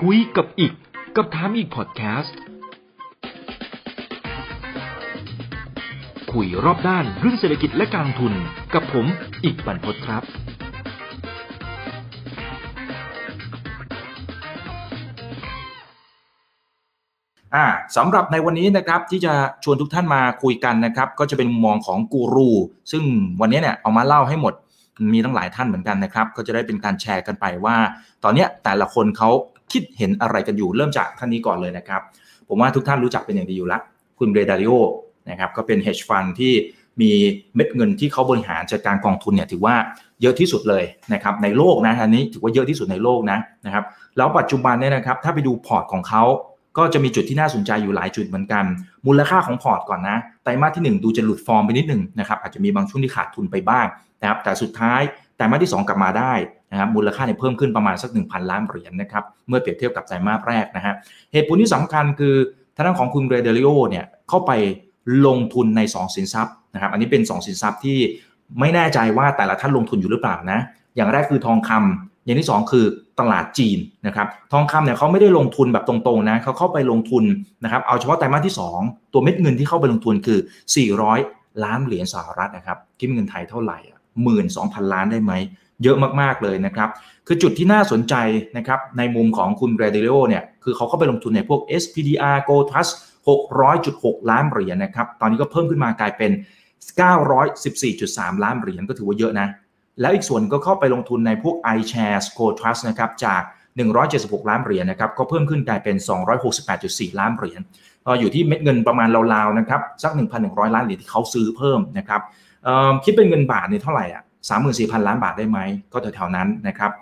คุยกับอีก กับถามอีกพอดแคสต์ คุยรอบด้านเรื่องเศรษฐกิจและการทุนกับผมอีกบรรพตครับ อ่าสำหรับในวันนี้นะครับที่จะชวนทุกท่านมาคุยกันนะครับ ก็จะเป็นมุมมองของกูรู ซึ่งวันนี้เนี่ยเอามาเล่าให้หมด มีทั้งหลายท่านเหมือนกันนะครับ ก็จะได้เป็นการแชร์กันไปว่า ตอนนี้แต่ละคนเขาคิดเห็นอะไรกันอยู่ เริ่มจากท่านนี้ก่อนเลยนะครับ ผมว่าทุกท่านรู้จักเป็นอย่างดีอยู่แล้วคุณเรย์ ดาลิโอนะครับก็เป็น hedge fund ที่มีเม็ดเงินที่เขาบริหารจัดการกองทุนเนี่ยถือว่าเยอะที่สุดเลยนะครับในโลกนะอันนี้ถือว่าเยอะที่สุดในโลกนะนะครับแล้วปัจจุบันเนี่ยนะครับถ้าไปดูพอร์ตของเขาก็จะมีจุดที่น่าสนใจอยู่หลายจุดเหมือนกัน มูลค่าของพอร์ตก่อนนะไตรมาสที่ 1 ดูจะหลุดฟอร์มไปนิดหนึ่งนะครับอาจจะมีบางช่วงที่ขาดทุนไปบ้าง นะครับแต่สุดท้ายไตรมาสที่ 2 กลับมาได้นะครับมูลค่าเนี่ยเพิ่มขึ้นประมาณสัก 1,000 ล้านเหรียญนะครับเมื่อเปรียบเทียบกับไตรมาสแรกนะฮะเหตุผลที่สำคัญคือทางด้านของคุณเรเดลิโอเนี่ยเข้าไปลงทุนใน 2 สินทรัพย์นะครับอันนี้เป็น 2 สินทรัพย์ที่ไม่แน่ใจว่าแต่ละท่านลงทุนอยู่หรือเปล่านะอย่างแรกคือทองคำอย่างที่ 2 คือตลาดจีนนะครับทองคำเนี่ยเขาไม่ได้ลงทุนแบบตรงๆนะเขาเข้าไปลงทุนนะครับเอาเฉพาะไตรมาสที่ 2 ตัวเม็ดเงินที่เข้าไปลงทุนคือ 400 ล้านเหรียญสหรัฐนะครับคิดเป็นเงินไทยเท่าไหร่ หมื่นสองพันล้านได้ไหม เยอะมากๆเลยนะครับ คือจุดที่น่าสนใจนะครับในมุมของคุณเรเดโอเนี่ยคือเขาเข้าไปลงทุนในพวก SPDR Gold Trust 600.6 ล้านเหรียญนะครับ ตอนนี้ก็เพิ่มขึ้นมากลายเป็น 914.3 ล้านเหรียญก็ถือว่าเยอะนะ แล้วอีกส่วนก็เข้าไปลงทุนในพวก iShares Gold Trust นะครับจาก 176 ล้านเหรียญนะครับ ก็เพิ่มขึ้นกลายเป็น 268.4 ล้านเหรียญก็อยู่ที่เม็ดเงินประมาณราวๆนะครับสัก 1,100 ล้านเหรียญที่เขาซื้อเพิ่มนะครับ คิดเป็นเงินบาทเนี่ยเท่าไหร่อะสามหมื่นสี่พันล้านบาทได้ไหมก็แถวๆนั้นนะครับ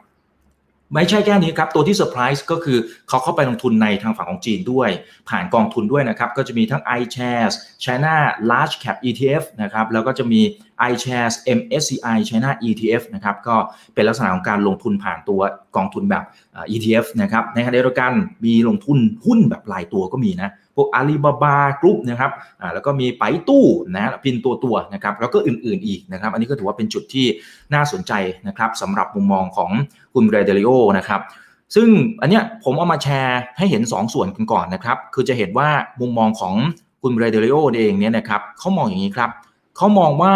ไม่ใช่แค่นี้ครับ ตัวที่เซอร์ไพรส์ก็คือเขาเข้าไปลงทุนในทางฝั่งของจีนด้วย ผ่านกองทุนด้วยนะครับ ก็จะมีทั้ง iShares China Large Cap ETF นะครับ แล้วก็จะมี iShares MSCI China ETF นะครับก็เป็นลักษณะของการลงทุนผ่านตัวกองทุนแบบ ETF นะครับในขณะเดียวกันมีลงทุนหุ้นแบบรายตัวก็มีนะพวกอาลีบาบากรุ๊ปนะครับแล้วก็มีไปตู้นะพินตัวตัวนะครับแล้วก็อื่นๆอีกนะครับ อันนี้ก็ถือว่าเป็นจุดที่น่าสนใจนะครับสำหรับมุมมองของคุณเรเดลิโอนะครับซึ่งอันเนี้ยผมเอามาแชร์ให้เห็น 2 ส่วนกันก่อนนะครับ คือจะเห็นว่ามุมมองของคุณเรเดลิโอเองเนี่ยนะครับเขามองอย่างนี้ครับเขามองว่า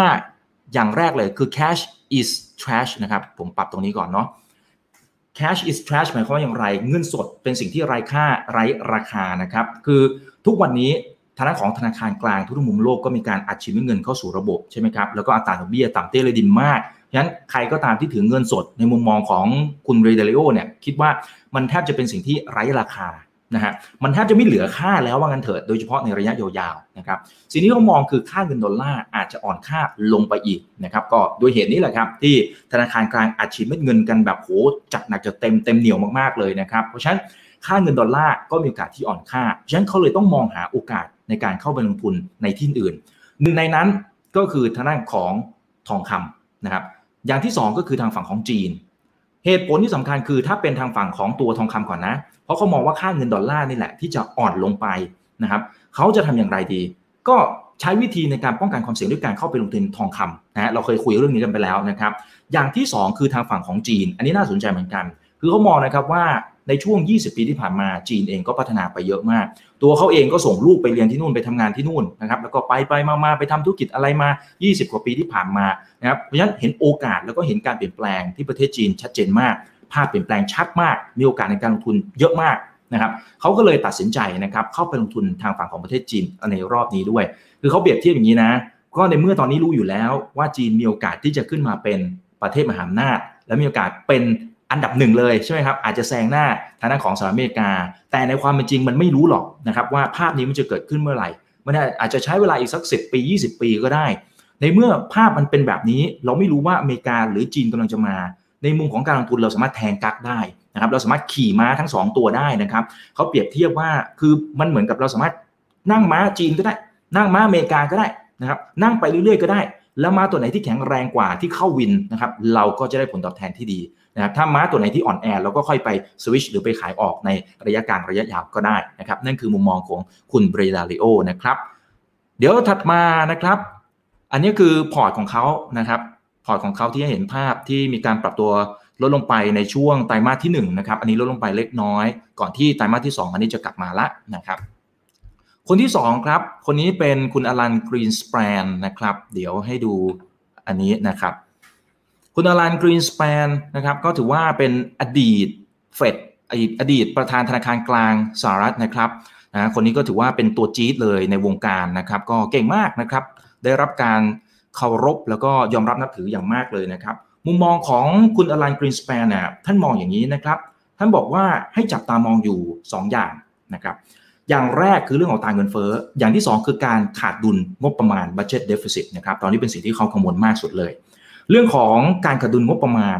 อย่างแรกเลยคือ cash is trash นะครับ ผมปรับตรงนี้ก่อนเนาะ cash is trash หมายความว่าอย่างไร เงินสดเป็นสิ่งที่ไร้ค่าไร้ราคานะครับ คือทุกวันนี้ทางด้านของธนาคารกลางทุกมุมโลกก็มีการอัดฉีดเงินเข้าสู่ระบบใช่ไหมครับ แล้วก็อัตราดอกเบี้ยต่ำเตี้ยเลยดินมากฉะนั้นใครก็ตามที่ถือเงินสดในมุมมองของคุณเรเดลิโอเนี่ยคิดว่ามันแทบจะเป็นสิ่งที่ไร้ราคา นะฮะมันแทบจะไม่เหลือค่าแล้วว่างันเถิดโดยเฉพาะในระยะยาวๆนะครับสิ่งที่เขามองคือค่าเงินดอลลาร์อาจจะอ่อนค่าลงไปอีกนะครับก็ด้วยเหตุนี้แหละครับที่ธนาคารกลางอัดฉีดเม็ดเงินกันแบบโหจัดหนักจัดเต็มเต็มเหนียวมากๆเลยนะครับเพราะฉะนั้นค่าเงินดอลลาร์ก็มีโอกาสที่อ่อนค่าฉะนั้นเขาเลยต้องมองหาโอกาสในการเข้าไปลงทุนในที่อื่น หนึ่งในนั้นก็คือทางด้านของทองคำนะครับอย่างที่ 2 ก็คือทางฝั่งของจีน เหตุผลที่สำคัญคือถ้าเป็นทางฝั่งของตัวทองคำก่อนนะ เพราะเขามองว่าค่าเงินดอลลาร์นี่แหละที่จะอ่อนลงไปนะครับเขาจะทำอย่างไรดี ก็ใช้วิธีในการป้องกันความเสี่ยงด้วยการเข้าไปลงทุนทองคำนะเราเคยคุยเรื่องนี้กันไปแล้วนะครับ อย่างที่ 2 คือทางฝั่งของจีน อันนี้น่าสนใจเหมือนกัน คือเขามองนะครับว่า ในช่วง 20 ปีที่ผ่านมาจีนเองก็พัฒนาไปเยอะมาก ตัวเขาเองก็ส่งลูกไปเรียนที่นู่นไปทำงานที่นู่นนะครับแล้วก็ไปไปมาๆไปทำธุรกิจอะไรมา 20 กว่าปีที่ผ่านมานะครับเพราะฉะนั้นเห็นโอกาสแล้วก็เห็นการเปลี่ยนแปลงที่ประเทศจีนชัดเจนมาก ภาพเปลี่ยนแปลงชัดมาก มีโอกาสในการลงทุนเยอะมากนะครับเขาก็เลยตัดสินใจนะครับเข้าไปลงทุนทางฝั่งของประเทศจีนในรอบนี้ด้วย คือเขาเปรียบเทียบอย่างนี้นะ ก็ในเมื่อตอนนี้รู้อยู่แล้วว่าจีนมีโอกาสที่จะขึ้นมาเป็นประเทศมหาอำนาจ และมีโอกาสเป็น อันดับหนึ่งเลยใช่ไหมครับอาจจะแซงหน้าทางด้านของสหรัฐอเมริกา แต่ในความเป็นจริงมันไม่รู้หรอกนะครับว่าภาพนี้มันจะเกิดขึ้นเมื่อไหร่มันอาจจะใช้เวลาอีกสักสิปี 20 ปีก็ได้ ในเมื่อภาพมันเป็นแบบนี้ เราไม่รู้ว่าอเมริกาหรือจีนกำลังจะมา ในมุมของการลงทุนเราสามารถแทงกักได้นะครับเราสามารถขี่ม้าทั้ง 2 ตัวได้นะครับเขาเปรียบเทียบว่าคือมันเหมือนกับเราสามารถนั่งม้าจีนก็ได้ นั่งม้าอเมริกาก็ได้นะครับนั่งไปเรื่อยๆก็ได้ แล้วม้าตัวไหนที่แข็งแรงกว่าที่เข้าวินนะครับเราก็จะได้ผลตอบแทนที่ดีนะครับถ้าม้าตัวไหนที่อ่อนแอเราก็ค่อยไปสวิชหรือไปขายออกในระยะกลางระยะยาวก็ได้นะครับนั่นคือมุมมองของคุณเบรดาริโอนะครับเดี๋ยวถัดมานะครับ อันนี้คือพอร์ตของเขานะครับพอร์ตของเขาที่เห็นภาพที่มีการปรับตัวลดลงไปในช่วงไตรมาสที่1นะครับอันนี้ลดลงไปเล็กน้อย ก่อนที่ไตรมาสที่ 2 อันนี้จะกลับมาละนะครับ คนที่2ครับ คนนี้เป็นคุณอลันกรีนสแปนนะครับ เดี๋ยวให้ดูอันนี้นะครับ คุณอลันกรีนสแปนนะครับ ก็ถือว่าเป็นอดีตเฟดอดีตประธานธนาคารกลางสหรัฐนะครับนะคนนี้ก็ถือว่าเป็นตัวจี๊ดเลยในวงการนะครับ ก็เก่งมากนะครับ ได้รับการเคารพแล้วก็ยอมรับนับถืออย่างมากเลยนะครับ มุมมองของคุณอลันกรีนสแปนเนี่ยท่านมองอย่างนี้นะครับ ท่านบอกว่าให้จับตามองอยู่ 2 อย่างนะครับ อย่างแรกคือเรื่องของตาเงินเฟ้อ อย่างที่ 2 คือการขาดดุลงบประมาณ budget deficit นะครับ ตอนนี้เป็นสิ่งที่เขากังวลมากสุดเลย เรื่องของการขาดดุลงบประมาณ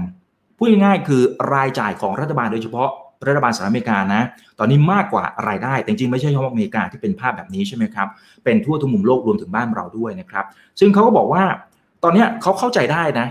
พูดง่ายๆคือรายจ่ายของรัฐบาลโดยเฉพาะรัฐบาลสหรัฐอเมริกานะ ตอนนี้มากกว่ารายได้ แต่จริงไม่ใช่เฉพาะอเมริกาที่เป็นภาพแบบนี้ใช่ไหมครับ เป็นทั่วทุกมุมโลกรวมถึงบ้านเราด้วยนะครับ ซึ่งเขาก็บอกว่า ตอนนี้เขาเข้าใจได้นะ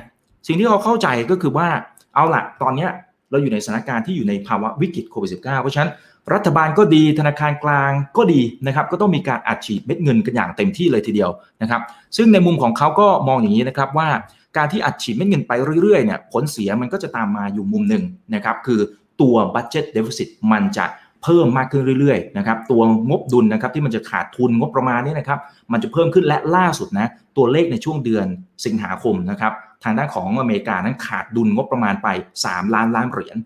สิ่งที่เขาเข้าใจก็คือว่า เอาละตอนนี้เราอยู่ในสถานการณ์ที่อยู่ในภาวะวิกฤตโควิด -19 เพราะฉะนั้น รัฐบาลก็ดีธนาคารกลางก็ดีนะครับก็ต้องมีการอัดฉีดเม็ดเงินกันอย่างเต็มที่เลยทีเดียวนะครับซึ่งในมุมของเขาก็มองอย่างนี้นะครับว่าการที่อัดฉีดเม็ดเงินไปเรื่อยๆเนี่ยผลเสียมันก็จะตามมาอยู่มุมหนึ่งนะครับคือตัว budget deficit มันจะเพิ่มมากขึ้นเรื่อยๆนะครับตัวงบดุลนะครับที่มันจะขาดทุนงบประมาณนี้นะครับมันจะเพิ่มขึ้นและล่าสุดนะตัวเลขในช่วงเดือนสิงหาคมนะครับทางด้านของอเมริกานั้นขาดดุลงบประมาณไป 3 ล้านล้านเหรียญ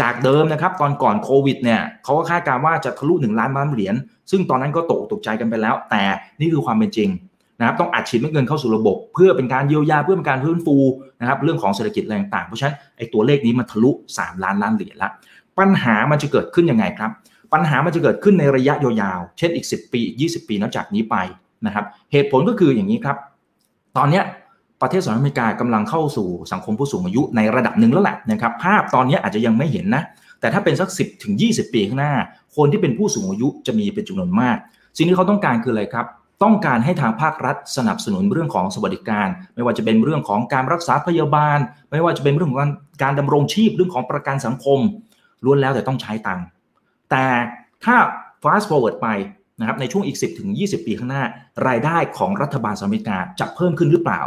จากเดิมนะครับตอนก่อนโควิดเนี่ยเขาก็คาดการณ์ว่าจะทะลุ1ล้านล้านเหรียญซึ่งตอนนั้นก็ตกตกใจกันไปแล้ว แต่นี่คือความเป็นจริงนะครับต้องอัดฉีดเงินเข้าสู่ระบบ เพื่อเป็นการเยียวยาเพื่อเป็นการฟื้นฟูนะครับเรื่องของเศรษฐกิจอะไรต่างๆเพราะฉะนั้นไอ้ตัวเลขนี้มันทะลุ 3 ล้านล้านเหรียญละปัญหามันจะเกิดขึ้นยังไงครับ ปัญหามันจะเกิดขึ้นในระยะยาวๆเช่นอีก 10 ปีอีก20 ปีนับจากนี้ไปนะครับเหตุผลก็คืออย่างนี้ครับ ตอนเนี้ย ประเทศสหรัฐอเมริกากำลังเข้าสู่สังคมผู้สูงอายุในระดับหนึ่งแล้วแหละนะครับ ภาพตอนนี้อาจจะยังไม่เห็นนะ แต่ถ้าเป็นสัก 10ถึง20 ปีข้างหน้า คนที่เป็นผู้สูงอายุจะมีเป็นจำนวนมาก สิ่งที่เขาต้องการคืออะไรครับ ต้องการให้ทางภาครัฐสนับสนุนเรื่องของสวัสดิการ ไม่ว่าจะเป็นเรื่องของการรักษาพยาบาล ไม่ว่าจะเป็นเรื่องของการดำรงชีพเรื่องของประกันสังคมล้วนแล้วแต่ต้องใช้ตังค์แต่ถ้า fast forward ไปนะครับในช่วงอีก 10ถึง20 ปีข้างหน้า รายได้ของรัฐบาลสหรัฐอเมริกาจะเพิ่มขึ้นหรือเปล่า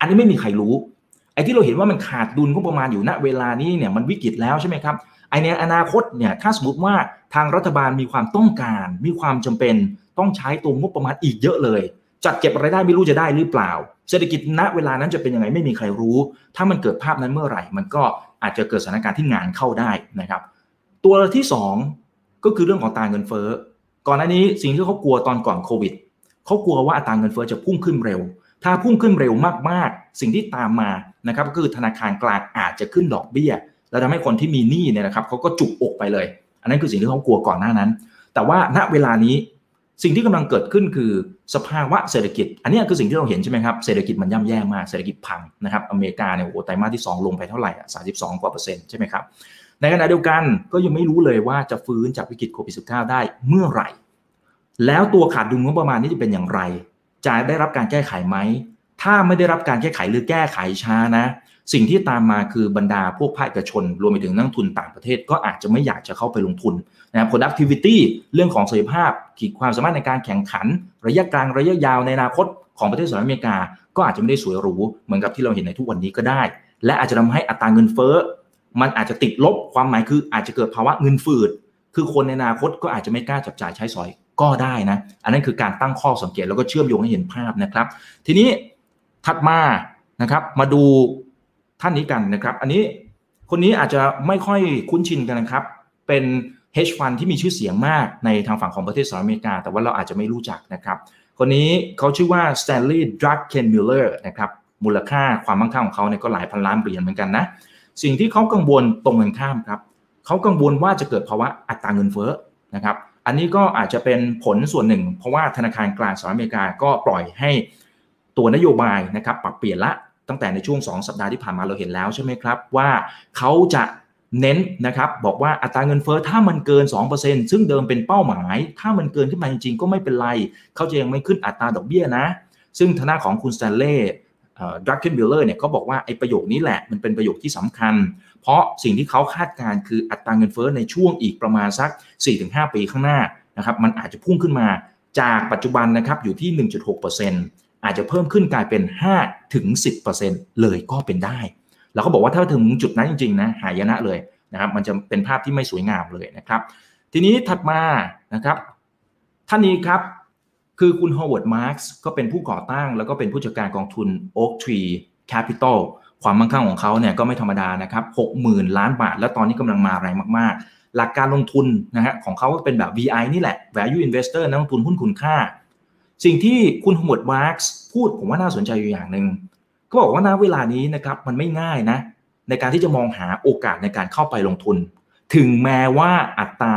อันนี้ไม่มีใครรู้ ไอ้ที่เราเห็นว่ามันขาดดุลก็ประมาณอยู่ณเวลานี้เนี่ยมันวิกฤตแล้วใช่ไหมครับไอในอนาคตเนี่ยถ้าสมมติว่าทางรัฐบาลมีความต้องการ มีความจำเป็นต้องใช้ตัวงบประมาณอีกเยอะเลย จัดเก็บรายได้ไม่รู้จะได้หรือเปล่า เศรษฐกิจณเวลานั้นจะเป็นยังไงไม่มีใครรู้ ถ้ามันเกิดภาพนั้นเมื่อไหร่ มันก็อาจจะเกิดสถานการณ์ที่งานเข้าได้นะครับ ตัวที่ 2 ก็คือเรื่องของตาเงินเฟ้อก่อนหน้านี้สิ่งที่เขากลัวตอนก่อนโควิดเขากลัวว่าอัตราเงินเฟ้อจะพุ่งขึ้นเร็ว ถ้าพุ่งขึ้นเร็วมากๆ สิ่งที่ตามมานะครับก็คือธนาคารกลางอาจจะขึ้นดอกเบี้ย แล้วทำให้คนที่มีหนี้เนี่ยนะครับเขาก็จุกอกไปเลย อันนั้นคือสิ่งที่เขากลัวก่อนหน้านั้น แต่ว่าณเวลานี้สิ่งที่กำลังเกิดขึ้นคือสภาวะเศรษฐกิจ อันนี้คือสิ่งที่เราเห็นใช่ไหมครับ เศรษฐกิจมันย่ำแย่มาก เศรษฐกิจพังนะครับ อเมริกาเนี่ยโอ้ไตรมาสที่ 2 ลงไปเท่าไหร่อะ32กว่าเปอร์เซ็นต์ใช่ไหมครับ ในขณะเดียวกันก็ยังไม่รู้เลยว่าจะฟื้นจากวิกฤตโควิด -19 ได้เมื่อไหร่ แล้วตัวขาดดุลงบประมาณนี้จะเป็นอย่างไร จะได้รับการแก้ไขไหม ถ้าไม่ได้รับการแก้ไขหรือแก้ไขช้านะ สิ่งที่ตามมาคือบรรดาพวกภาคเอกชน รวมไปถึงนักทุนต่างประเทศ ก็อาจจะไม่อยากจะเข้าไปลงทุนนะ productivity เรื่องของศักยภาพ ขีดความสามารถในการแข่งขัน ระยะกลางระยะยาวในอนาคตของประเทศสหรัฐอเมริกา ก็อาจจะไม่ได้สวยหรูเหมือนกับที่เราเห็นในทุกวันนี้ก็ได้ และอาจจะทำให้อัตราเงินเฟ้อมันอาจจะติดลบความหมายคืออาจจะเกิดภาวะเงินฝืด คือคนในอนาคตก็อาจจะไม่กล้าจับจ่ายใช้สอย ก็ได้นะ อันนั้นคือการตั้งข้อสังเกตแล้วก็เชื่อมโยงให้เห็นภาพนะครับ ทีนี้ถัดมานะครับมาดูท่านนี้กันนะครับ อันนี้คนนี้อาจจะไม่ค่อยคุ้นชินกันนะครับ เป็น hedge fund ที่มีชื่อเสียงมากในทางฝั่งของประเทศสหรัฐอเมริกา แต่ว่าเราอาจจะไม่รู้จักนะครับ คนนี้เขาชื่อว่า Stanley Druckenmiller นะครับมูลค่าความมั่งคั่งของเขาเนี่ยก็หลายพันล้านเหรียญเหมือนกันนะสิ่งที่เขากังวลตรงกันข้ามครับเขากังวลว่าจะเกิดภาวะอัตราเงินเฟ้อนะครับ อันนี้ก็อาจจะเป็นผลส่วนหนึ่ง เพราะว่าธนาคารกลางสหรัฐอเมริกาก็ปล่อยให้ตัวนโยบายนะครับปรับเปลี่ยนละตั้งแต่ในช่วง 2 สัปดาห์ที่ผ่านมาเราเห็นแล้วใช่ไหมครับ ว่าเขาจะเน้นนะครับบอกว่าอัตราเงินเฟ้อถ้ามันเกิน 2%ซึ่งเดิมเป็นเป้าหมาย ถ้ามันเกินขึ้นมาจริงๆ ก็ไม่เป็นไร เขาจะยังไม่ขึ้นอัตราดอกเบี้ยนะ ซึ่งทางด้านของคุณสแตนลีย์ ดรักเคนมิลเลอร์เนี่ยเขาบอกว่าไอ้ประโยคนี้แหละมันเป็นประโยคที่สำคัญ เพราะสิ่งที่เขาคาดการคืออัตราเงินเฟ้อในช่วงอีกประมาณสัก 4-5 ปีข้างหน้านะครับมันอาจจะพุ่งขึ้นมาจากปัจจุบันนะครับอยู่ที่ 1.6%นอาจจะเพิ่มขึ้นกลายเป็น5ถึง10%เลยก็เป็นได้แล้วก็บอกว่าถ้าถึงจุดนั้นจริงๆนะหายนะเลยนะครับมันจะเป็นภาพที่ไม่สวยงามเลยนะครับ ทีนี้ถัดมานะครับ ท่านนี้ครับคือคุณ Howard Marks ก็เป็นผู้ก่อตั้ง แล้วก็เป็นผู้จัดการกองทุน Oak Tree Capital ความมั่งคั่งของเขาเนี่ยก็ไม่ธรรมดานะครับ60,000ล้านบาท แล้วตอนนี้กำลังมาแรงมากๆ หลักการลงทุนนะฮะของเขาก็เป็นแบบ VI นี่แหละ Value Investor นักลงทุนหุ้นคุณค่า สิ่งที่คุณ Howard Marks พูดผมว่าน่าสนใจอยู่อย่างหนึ่งก็บอกว่าณเวลานี้นะครับมันไม่ง่ายนะในการที่จะมองหาโอกาสในการเข้าไปลงทุน ถึงแม้ว่าอัตรา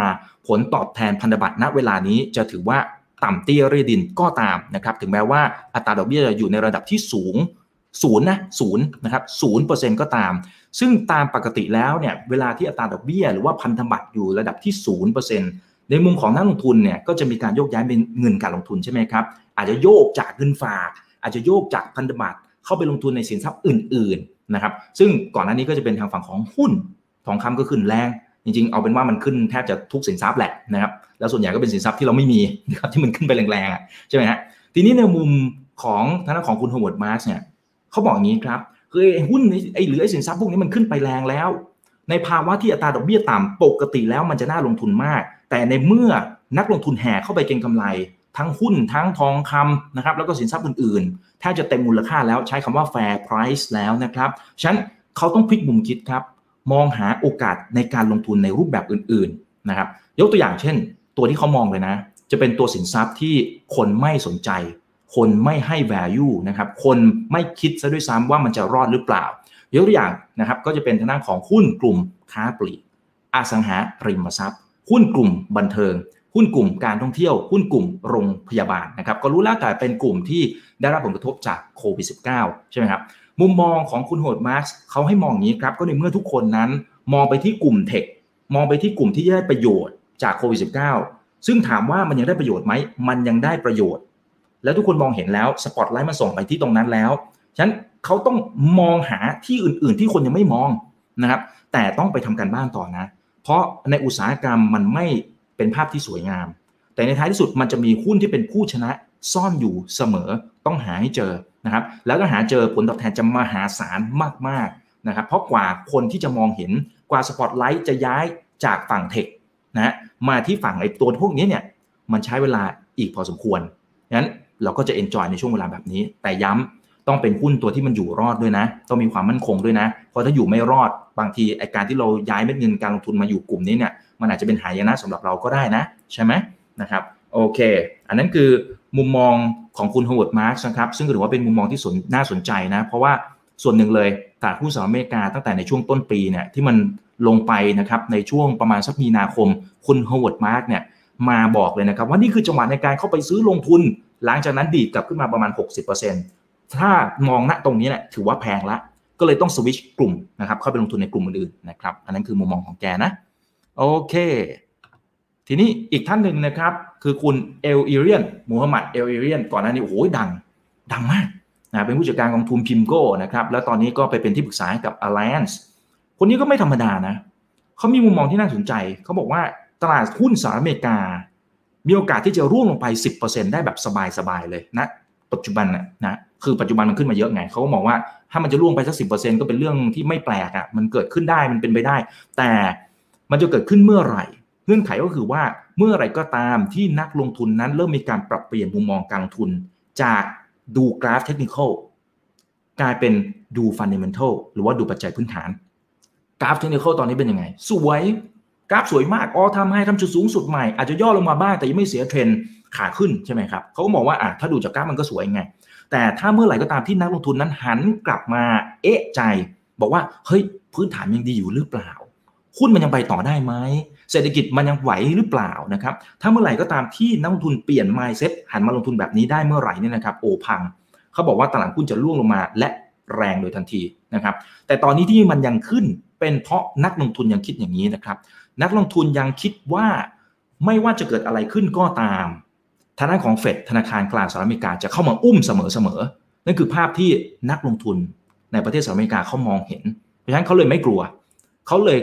ผลตอบแทนพันธบัตรณเวลานี้จะถือว่าต่ำเตี้ยเรียดินก็ตามนะครับถึงแม้ว่าอัตราดอกเบี้ยจะอยู่ในระดับที่สูง ศูนย์นะศูนย์นะครับศูนย์เปอร์เซ็นต์ก็ตาม ซึ่งตามปกติแล้วเนี่ยเวลาที่อัตราดอกเบี้ย หรือว่าพันธบัตรอยู่ระดับที่ศูนย์เปอร์เซ็นต์ในมุมของนักลงทุนเนี่ยก็จะมีการโยกย้ายเป็นเงินการลงทุนใช่ไหมครับอาจจะโยกจากเงินฝาก อาจจะโยกจากพันธบัตรเข้าไปลงทุนในสินทรัพย์อื่นๆนะครับซึ่งก่อนหน้านี้ก็จะเป็นทางฝั่งของหุ้นทองคำก็ขึ้นแรงจริงๆ เอาเป็นว่ามันขึ้นแทบจะทุกสินทรัพย์แหละนะครับ แล้วส่วนใหญ่ก็เป็นสินทรัพย์ที่เราไม่มีนะครับที่มันขึ้นไปแรงๆใช่ไหมฮะ ทีนี้ในมุมของทางด้านของคุณโฮเวิร์ดมาร์กส์เนี่ย เขาบอกอย่างนี้ครับคือหุ้นไอ้หรือไอ้สินทรัพย์พวกนี้มันขึ้นไปแรงแล้ว ในภาวะที่อัตราดอกเบี้ยต่ำปกติแล้วมันจะน่าลงทุนมาก แต่ในเมื่อนักลงทุนแห่เข้าไปเก็งกำไร ทั้งหุ้นทั้งทองคำนะครับแล้วก็สินทรัพย์อื่นๆแทบจะเต็มมูลค่าแล้วใช้คำว่า fair price แล้วนะครับฉะนั้นเขาต้องพลิกมุมคิดครับ มองหาโอกาสในการลงทุนในรูปแบบอื่นๆนะครับยกตัวอย่างเช่น ตัวที่เขามองเลยนะ จะเป็นตัวสินทรัพย์ที่คนไม่สนใจ คนไม่ให้ value นะครับ คนไม่คิดซะด้วยซ้ำว่ามันจะรอดหรือเปล่ายกตัวอย่างนะครับก็จะเป็นทางด้านของหุ้นกลุ่มค้าปลีกอสังหาริมทรัพย์ หุ้นกลุ่มบันเทิง หุ้นกลุ่มการท่องเที่ยว หุ้นกลุ่มโรงพยาบาลนะครับ ก็รู้แล้วแต่เป็นกลุ่มที่ได้รับผลกระทบจากโควิด -19 ใช่ไหมครับ มุมมองของคุณโฮดมาร์กเขาให้มองอย่างนี้ครับ ก็ในเมื่อทุกคนนั้น มองไปที่กลุ่ม tech มองไปที่กลุ่มที่ได้ประโยชน์จากโควิด -19 ซึ่งถามว่ามันยังได้ประโยชน์ไหม มันยังได้ประโยชน์ แล้วทุกคนมองเห็นแล้วสปอตไลท์มันส่องไปที่ตรงนั้นแล้วฉะนั้นเขาต้องมองหาที่อื่น ๆ ที่คนยังไม่มองนะครับ แต่ต้องไปทำการบ้านต่อนะ เพราะในอุตสาหกรรมมันไม่เป็นภาพที่สวยงาม แต่ในท้ายที่สุดมันจะมีหุ้นที่เป็นผู้ชนะซ่อนอยู่เสมอต้องหาให้เจอนะครับ แล้วก็หาเจอผลตอบแทนจะมหาศาลมากๆนะครับ เพราะกว่าคนที่จะมองเห็นกว่าสปอตไลท์จะย้ายจากฝั่งเทคนะมาที่ฝั่งไอ้ตัวพวกนี้เนี่ยมันใช้เวลาอีกพอสมควรงั้น เราก็จะเอนจอยในช่วงเวลาแบบนี้ แต่ย้ำต้องเป็นหุ้นตัวที่มันอยู่รอดด้วยนะ ต้องมีความมั่นคงด้วยนะ เพราะถ้าอยู่ไม่รอดบางทีไอการที่เราย้ายเม็ดเงินการลงทุนมาอยู่กลุ่มนี้เนี่ยมันอาจจะเป็นหายนะสำหรับเราก็ได้นะ ใช่ไหมนะครับโอเค อันนั้นคือมุมมองของคุณ Howard Marks นะครับซึ่งถือว่าเป็นมุมมองที่น่าสนใจนะ เพราะว่าส่วนหนึ่งเลยตลาดหุ้นสหรัฐอเมริกาตั้งแต่ในช่วงต้นปีเนี่ยที่มันลงไปนะครับในช่วงประมาณสักมีนาคม คุณ Howard Marks เนี่ยมาบอกเลยนะครับว่านี่คือจังหวะในการเข้าไปซื้อลงทุน หลังจากนั้นดีดกลับขึ้นมาประมาณ 60%ถ้ามองณตรงนี้เนี่ยถือว่าแพงละ ก็เลยต้องสวิชกลุ่มนะครับเข้าไปลงทุนในกลุ่มอื่นๆนะครับ อันนั้นคือมุมมองของแกนะ โอเค ทีนี้อีกท่านหนึ่งนะครับ คือคุณเอลอิเรียนมูฮัมหมัดเอลอิเรียนก่อนหน้านี้โอ้โหดัง ดังมากนะเป็นผู้จัดการกองทุนพิมโก้นะครับแล้วตอนนี้ก็ไปเป็นที่ปรึกษาให้กับ Alliance คนนี้ก็ไม่ธรรมดานะเขามีมุมมองที่น่าสนใจเขาบอกว่าตลาดหุ้นสหรัฐอเมริกา มีโอกาสที่จะร่วงลงไป 10%ได้แบบสบายๆเลยนะปัจจุบันนะนะคือปัจจุบันมันขึ้นมาเยอะไงเขาก็มองว่าถ้ามันจะร่วงไปสักสิบก็เป็นเรื่องที่ไม่แปลกอะ่ะมันเกิดขึ้นได้มันเป็นไปได้ แต่มันจะเกิดขึ้นเมื่อไหร่ เงื่อนไขก็คือว่าเมื่อไรก็ตามที่นักลงทุนนั้นเริ่มมีการปรับเปลี่ยนมุมมองการลงทุน จากดูกราฟเทคนิคกลายเป็นดู fundamental หรือว่าดูปัจจัยพื้นฐานกราฟเทคนิคตอนนี้เป็นยังไง สวย กราฟสวยมากอ๋อทำให้ทำจุดสูงสุดใหม่อาจจะย่อลงมาบ้างแต่ยังไม่เสียเทรนขาขึ้นใช่ไหมครับเขาก็มองว่าอะถ้าดูจากกราฟมันก็สวยไง แต่ถ้าเมื่อไหร่ก็ตามที่นักลงทุนนั้นหันกลับมาเอะใจ บอกว่าเฮ้ยพื้นฐานยังดีอยู่หรือเปล่าหุ้นมันยังไปต่อได้ไหมเศรษฐกิจมันยังไหวหรือเปล่านะครับถ้าเมื่อไหร่ก็ตามที่นักลงทุนเปลี่ยน mindset หันมาลงทุนแบบนี้ได้เมื่อไหร่เนี่ยนะครับโอพังเขาบอกว่าตลาดหุ้นจะร่วงลงมาและแรงโดยทันทีนะครับแต่ตอนนี้ที่มันยังขึ้นเป็นเพราะนักลงทุนยังคิดอย่างนี้นะครับ นักลงทุนยังคิดว่าไม่ว่าจะเกิดอะไรขึ้นก็ตามทางด้านของเฟดธนาคารกลางสหรัฐอเมริกาจะเข้ามาอุ้มเสมอๆนั่นคือภาพที่นักลงทุนในประเทศสหรัฐอเมริกาเขามองเห็น เพราะฉะนั้นเขาเลยไม่กลัว เขาเลย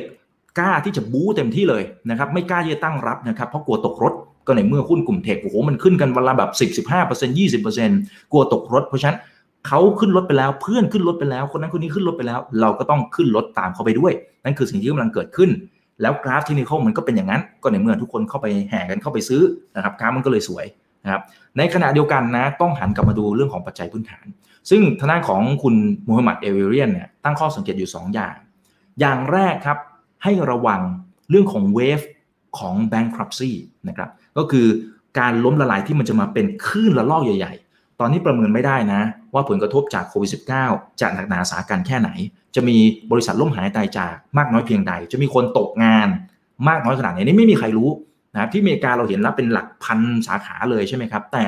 กล้าที่จะบู๊เต็มที่เลยนะครับ ไม่กล้าที่จะตั้งรับนะครับ เพราะกลัวตกรถ ก็ในเมื่อหุ้นกลุ่มเทคโอ้โหมันขึ้นกันวันละแบบ 10 15 20 กลัวตกรถ เพราะฉะนั้นเขาขึ้นรถไปแล้วเพื่อนขึ้นรถไปแล้ว คนนั้นคนนี้ขึ้นรถไปแล้ว เราก็ต้องขึ้นรถตามเขาไปด้วย นั่นคือสิ่งที่กำลังเกิดขึ้น แล้วกราฟเทคนิคมันก็เป็นอย่างนั้น ก็ในเมื่อทุกคนเข้าไปแห่กันเข้าไปซื้อนะครับกราฟมันก็เลยสวยนะครับในขณะเดียวกันนะต้องหันกลับมาดูเรื่องของปัจจัยพื้นฐาน ซึ่งทางด้านของคุณมูฮัมหมัดเอเวเรียนเนี่ยตั้งข้อสังเกตอยู่ 2 อย่าง อย่างแรกครับให้ระวังเรื่องของเวฟของ bankruptcy นะครับก็คือการล้มละลายที่มันจะมาเป็นคลื่นระลอกใหญ่ ตอนนี้ประเมินไม่ได้นะ ว่าผลกระทบจากโควิด -19 จะหนักหนาสากันแค่ไหน จะมีบริษัทล่มหายตายจากมากน้อยเพียงใด จะมีคนตกงานมากน้อยขนาดไหนนี่ไม่มีใครรู้นะที่อเมริกาเราเห็นแล้วเป็นหลักพันสาขาเลยใช่ไหมครับ แต่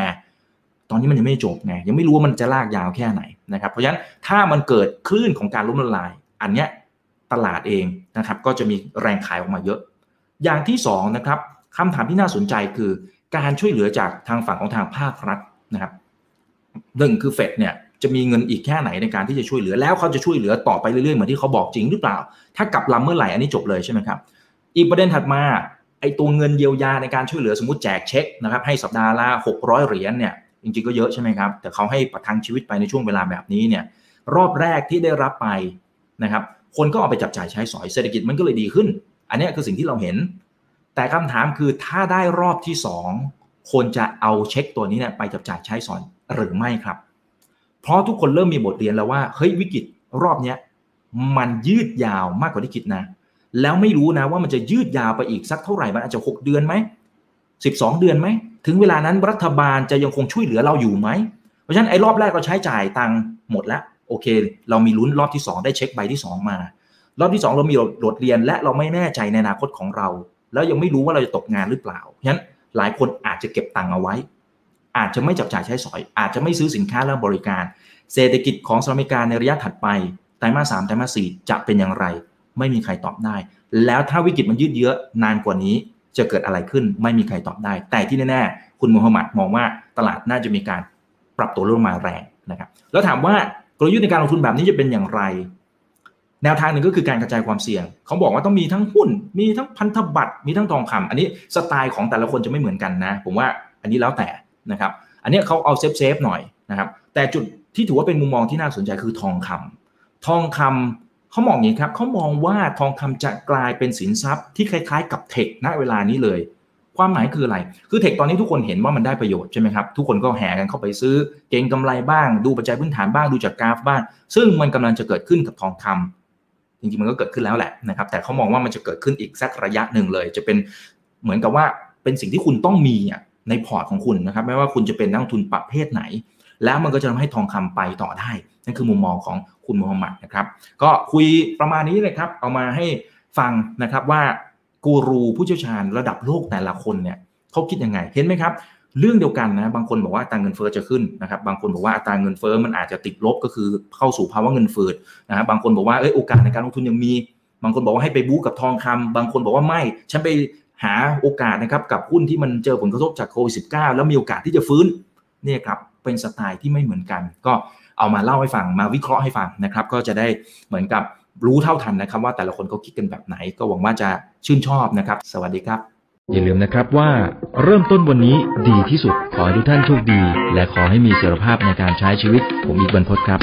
ตอนนี้มันยังไม่จบไงยังไม่รู้ว่ามันจะลากยาวแค่ไหนนะครับ เพราะฉะนั้นถ้ามันเกิดคลื่นของการล้มละลาย อันเนี้ยตลาดเองนะครับ ก็จะมีแรงขายออกมาเยอะ อย่างที่2นะครับคำถามที่น่าสนใจคือการช่วยเหลือจากทางฝั่งของทางภาครัฐนะครับ หนึ่งคือเฟดเนี่ยจะมีเงินอีกแค่ไหนในการที่จะช่วยเหลือแล้วเขาจะช่วยเหลือต่อไปเรื่อยๆเหมือนที่เขาบอกจริงหรือเปล่า ถ้ากลับลำเมื่อไหร่อันนี้จบเลยใช่ไหมครับอีกประเด็นถัดมาไอ้ตัวเงินเยียวยาในการช่วยเหลือสมมติแจกเช็คนะครับให้สัปดาห์ละ600 เหรียญเนี่ยจริงๆก็เยอะใช่ไหมครับแต่เขาให้ประทังชีวิตไปในช่วงเวลาแบบนี้เนี่ยรอบแรกที่ได้รับไปนะครับคนก็เอาไปจับจ่ายใช้สอยเศรษฐกิจมันก็เลยดีขึ้น อันนี้คือสิ่งที่เราเห็น แต่คำถามคือถ้าได้รอบที่ 2 คนจะเอาเช็คตัวนี้เนี่ยไปจับจ่ายใช้สอย หรือไม่ครับ เพราะทุกคนเริ่มมีบทเรียนแล้วว่าเฮ้ยวิกฤตรอบเนี้ยมันยืดยาวมากกว่าที่คิดนะ แล้วไม่รู้นะว่ามันจะยืดยาวไปอีกสักเท่าไหร่ มันอาจจะ 6 เดือนไหม12 เดือนไหม ถึงเวลานั้นรัฐบาลจะยังคงช่วยเหลือเราอยู่ไหม เพราะฉะนั้นไอ้รอบแรกเราใช้จ่ายตังค์หมดแล้วโอเค เรามีลุ้นรอบที่ 2 ได้เช็คใบที่ 2 มา รอบที่ 2 เรามีบทเรียนและเราไม่แน่ใจในอนาคตของเรา แล้วยังไม่รู้ว่าเราจะตกงานหรือเปล่า เพราะฉะนั้นหลายคนอาจจะเก็บตังค์เอาไว้ อาจจะไม่จับจ่ายใช้สอย อาจจะไม่ซื้อสินค้าและบริการ เศรษฐกิจของสหรัฐอเมริกาในระยะถัดไปไตรมาสสามไตรมาสสี่จะเป็นอย่างไร ไม่มีใครตอบได้ แล้วถ้าวิกฤตมันยืดเยื้อนานกว่านี้จะเกิดอะไรขึ้น ไม่มีใครตอบได้ แต่ที่แน่ๆคุณมูฮัมหมัดมองว่าตลาดน่าจะมีการปรับตัวลงมาแรงนะครับแล้วถามว่ากลยุทธ์ในการลงทุนแบบนี้จะเป็นอย่างไร แนวทางหนึ่งก็คือการกระจายความเสี่ยง เขาบอกว่าต้องมีทั้งหุ้น มีทั้งพันธบัตรมีทั้งทองคำอันนี้สไตล์ของแต่ละคนจะไม่เหมือนกันนะ ผมว่าอันนี้แล้วแต่ นะครับอันนี้เขาเอา safe safe หน่อยนะครับแต่จุดที่ถือว่าเป็นมุมมองที่น่าสนใจคือทองคำทองคำเขามองอย่างนี้ครับเขามองว่าทองคำจะกลายเป็นสินทรัพย์ที่คล้ายๆ กับ tech ณเวลานี้เลย ความหมายคืออะไร คือเทคตอนนี้ทุกคนเห็นว่ามันได้ประโยชน์ใช่ไหมครับ ทุกคนก็แห่กันเข้าไปซื้อ เก็งกำไรบ้าง ดูปัจจัยพื้นฐานบ้าง ดูจากกราฟบ้าง ซึ่งมันกำลังจะเกิดขึ้นกับทองคำจริงๆมันก็เกิดขึ้นแล้วแหละนะครับ แต่เขามองว่ามันจะเกิดขึ้นอีกสักระยะหนึ่งเลย จะเป็นเหมือนกับว่าเป็นสิ่งที่คุณต้องมี ในพอร์ตของคุณนะครับ ไม่ว่าคุณจะเป็นนักทุนประเภทไหน แล้วมันก็จะทำให้ทองคำไปต่อได้ นั่นคือมุมมองของคุณมูฮัมหมัดนะครับ ก็คุยประมาณนี้เลยครับ เอามาให้ฟังนะครับว่ากูรูผู้เชี่ยวชาญระดับโลกแต่ละคนเนี่ยเขาคิดยังไง เห็นไหมครับ เรื่องเดียวกันนะ บางคนบอกว่าอัตราเงินเฟ้อจะขึ้นนะครับ บางคนบอกว่าอัตราเงินเฟ้อมันอาจจะติดลบก็คือเข้าสู่ภาวะเงินเฟ้อนะฮะบางคนบอกว่าเอ้ยโอกาสในการลงทุนยังมี บางคนบอกว่าให้ไปบู๊กับทองคำบางคนบอกว่าไม่ ฉันไป หาโอกาสนะครับกับหุ้นที่มันเจอผลกระทบจากโควิด -19 แล้วมีโอกาสที่จะฟื้นเนี่ยครับเป็นสไตล์ที่ไม่เหมือนกัน ก็เอามาเล่าให้ฟังมาวิเคราะห์ให้ฟังนะครับก็จะได้เหมือนกับรู้เท่าทันนะครับ ว่าแต่ละคนเขาคิดกันแบบไหน ก็หวังว่าจะชื่นชอบนะครับ สวัสดีครับ อย่าลืมนะครับว่าเริ่มต้นวันนี้ดีที่สุด ขอให้ทุกท่านโชคดี และขอให้มีเสรีภาพในการใช้ชีวิต ผมอีกบรรพตครับ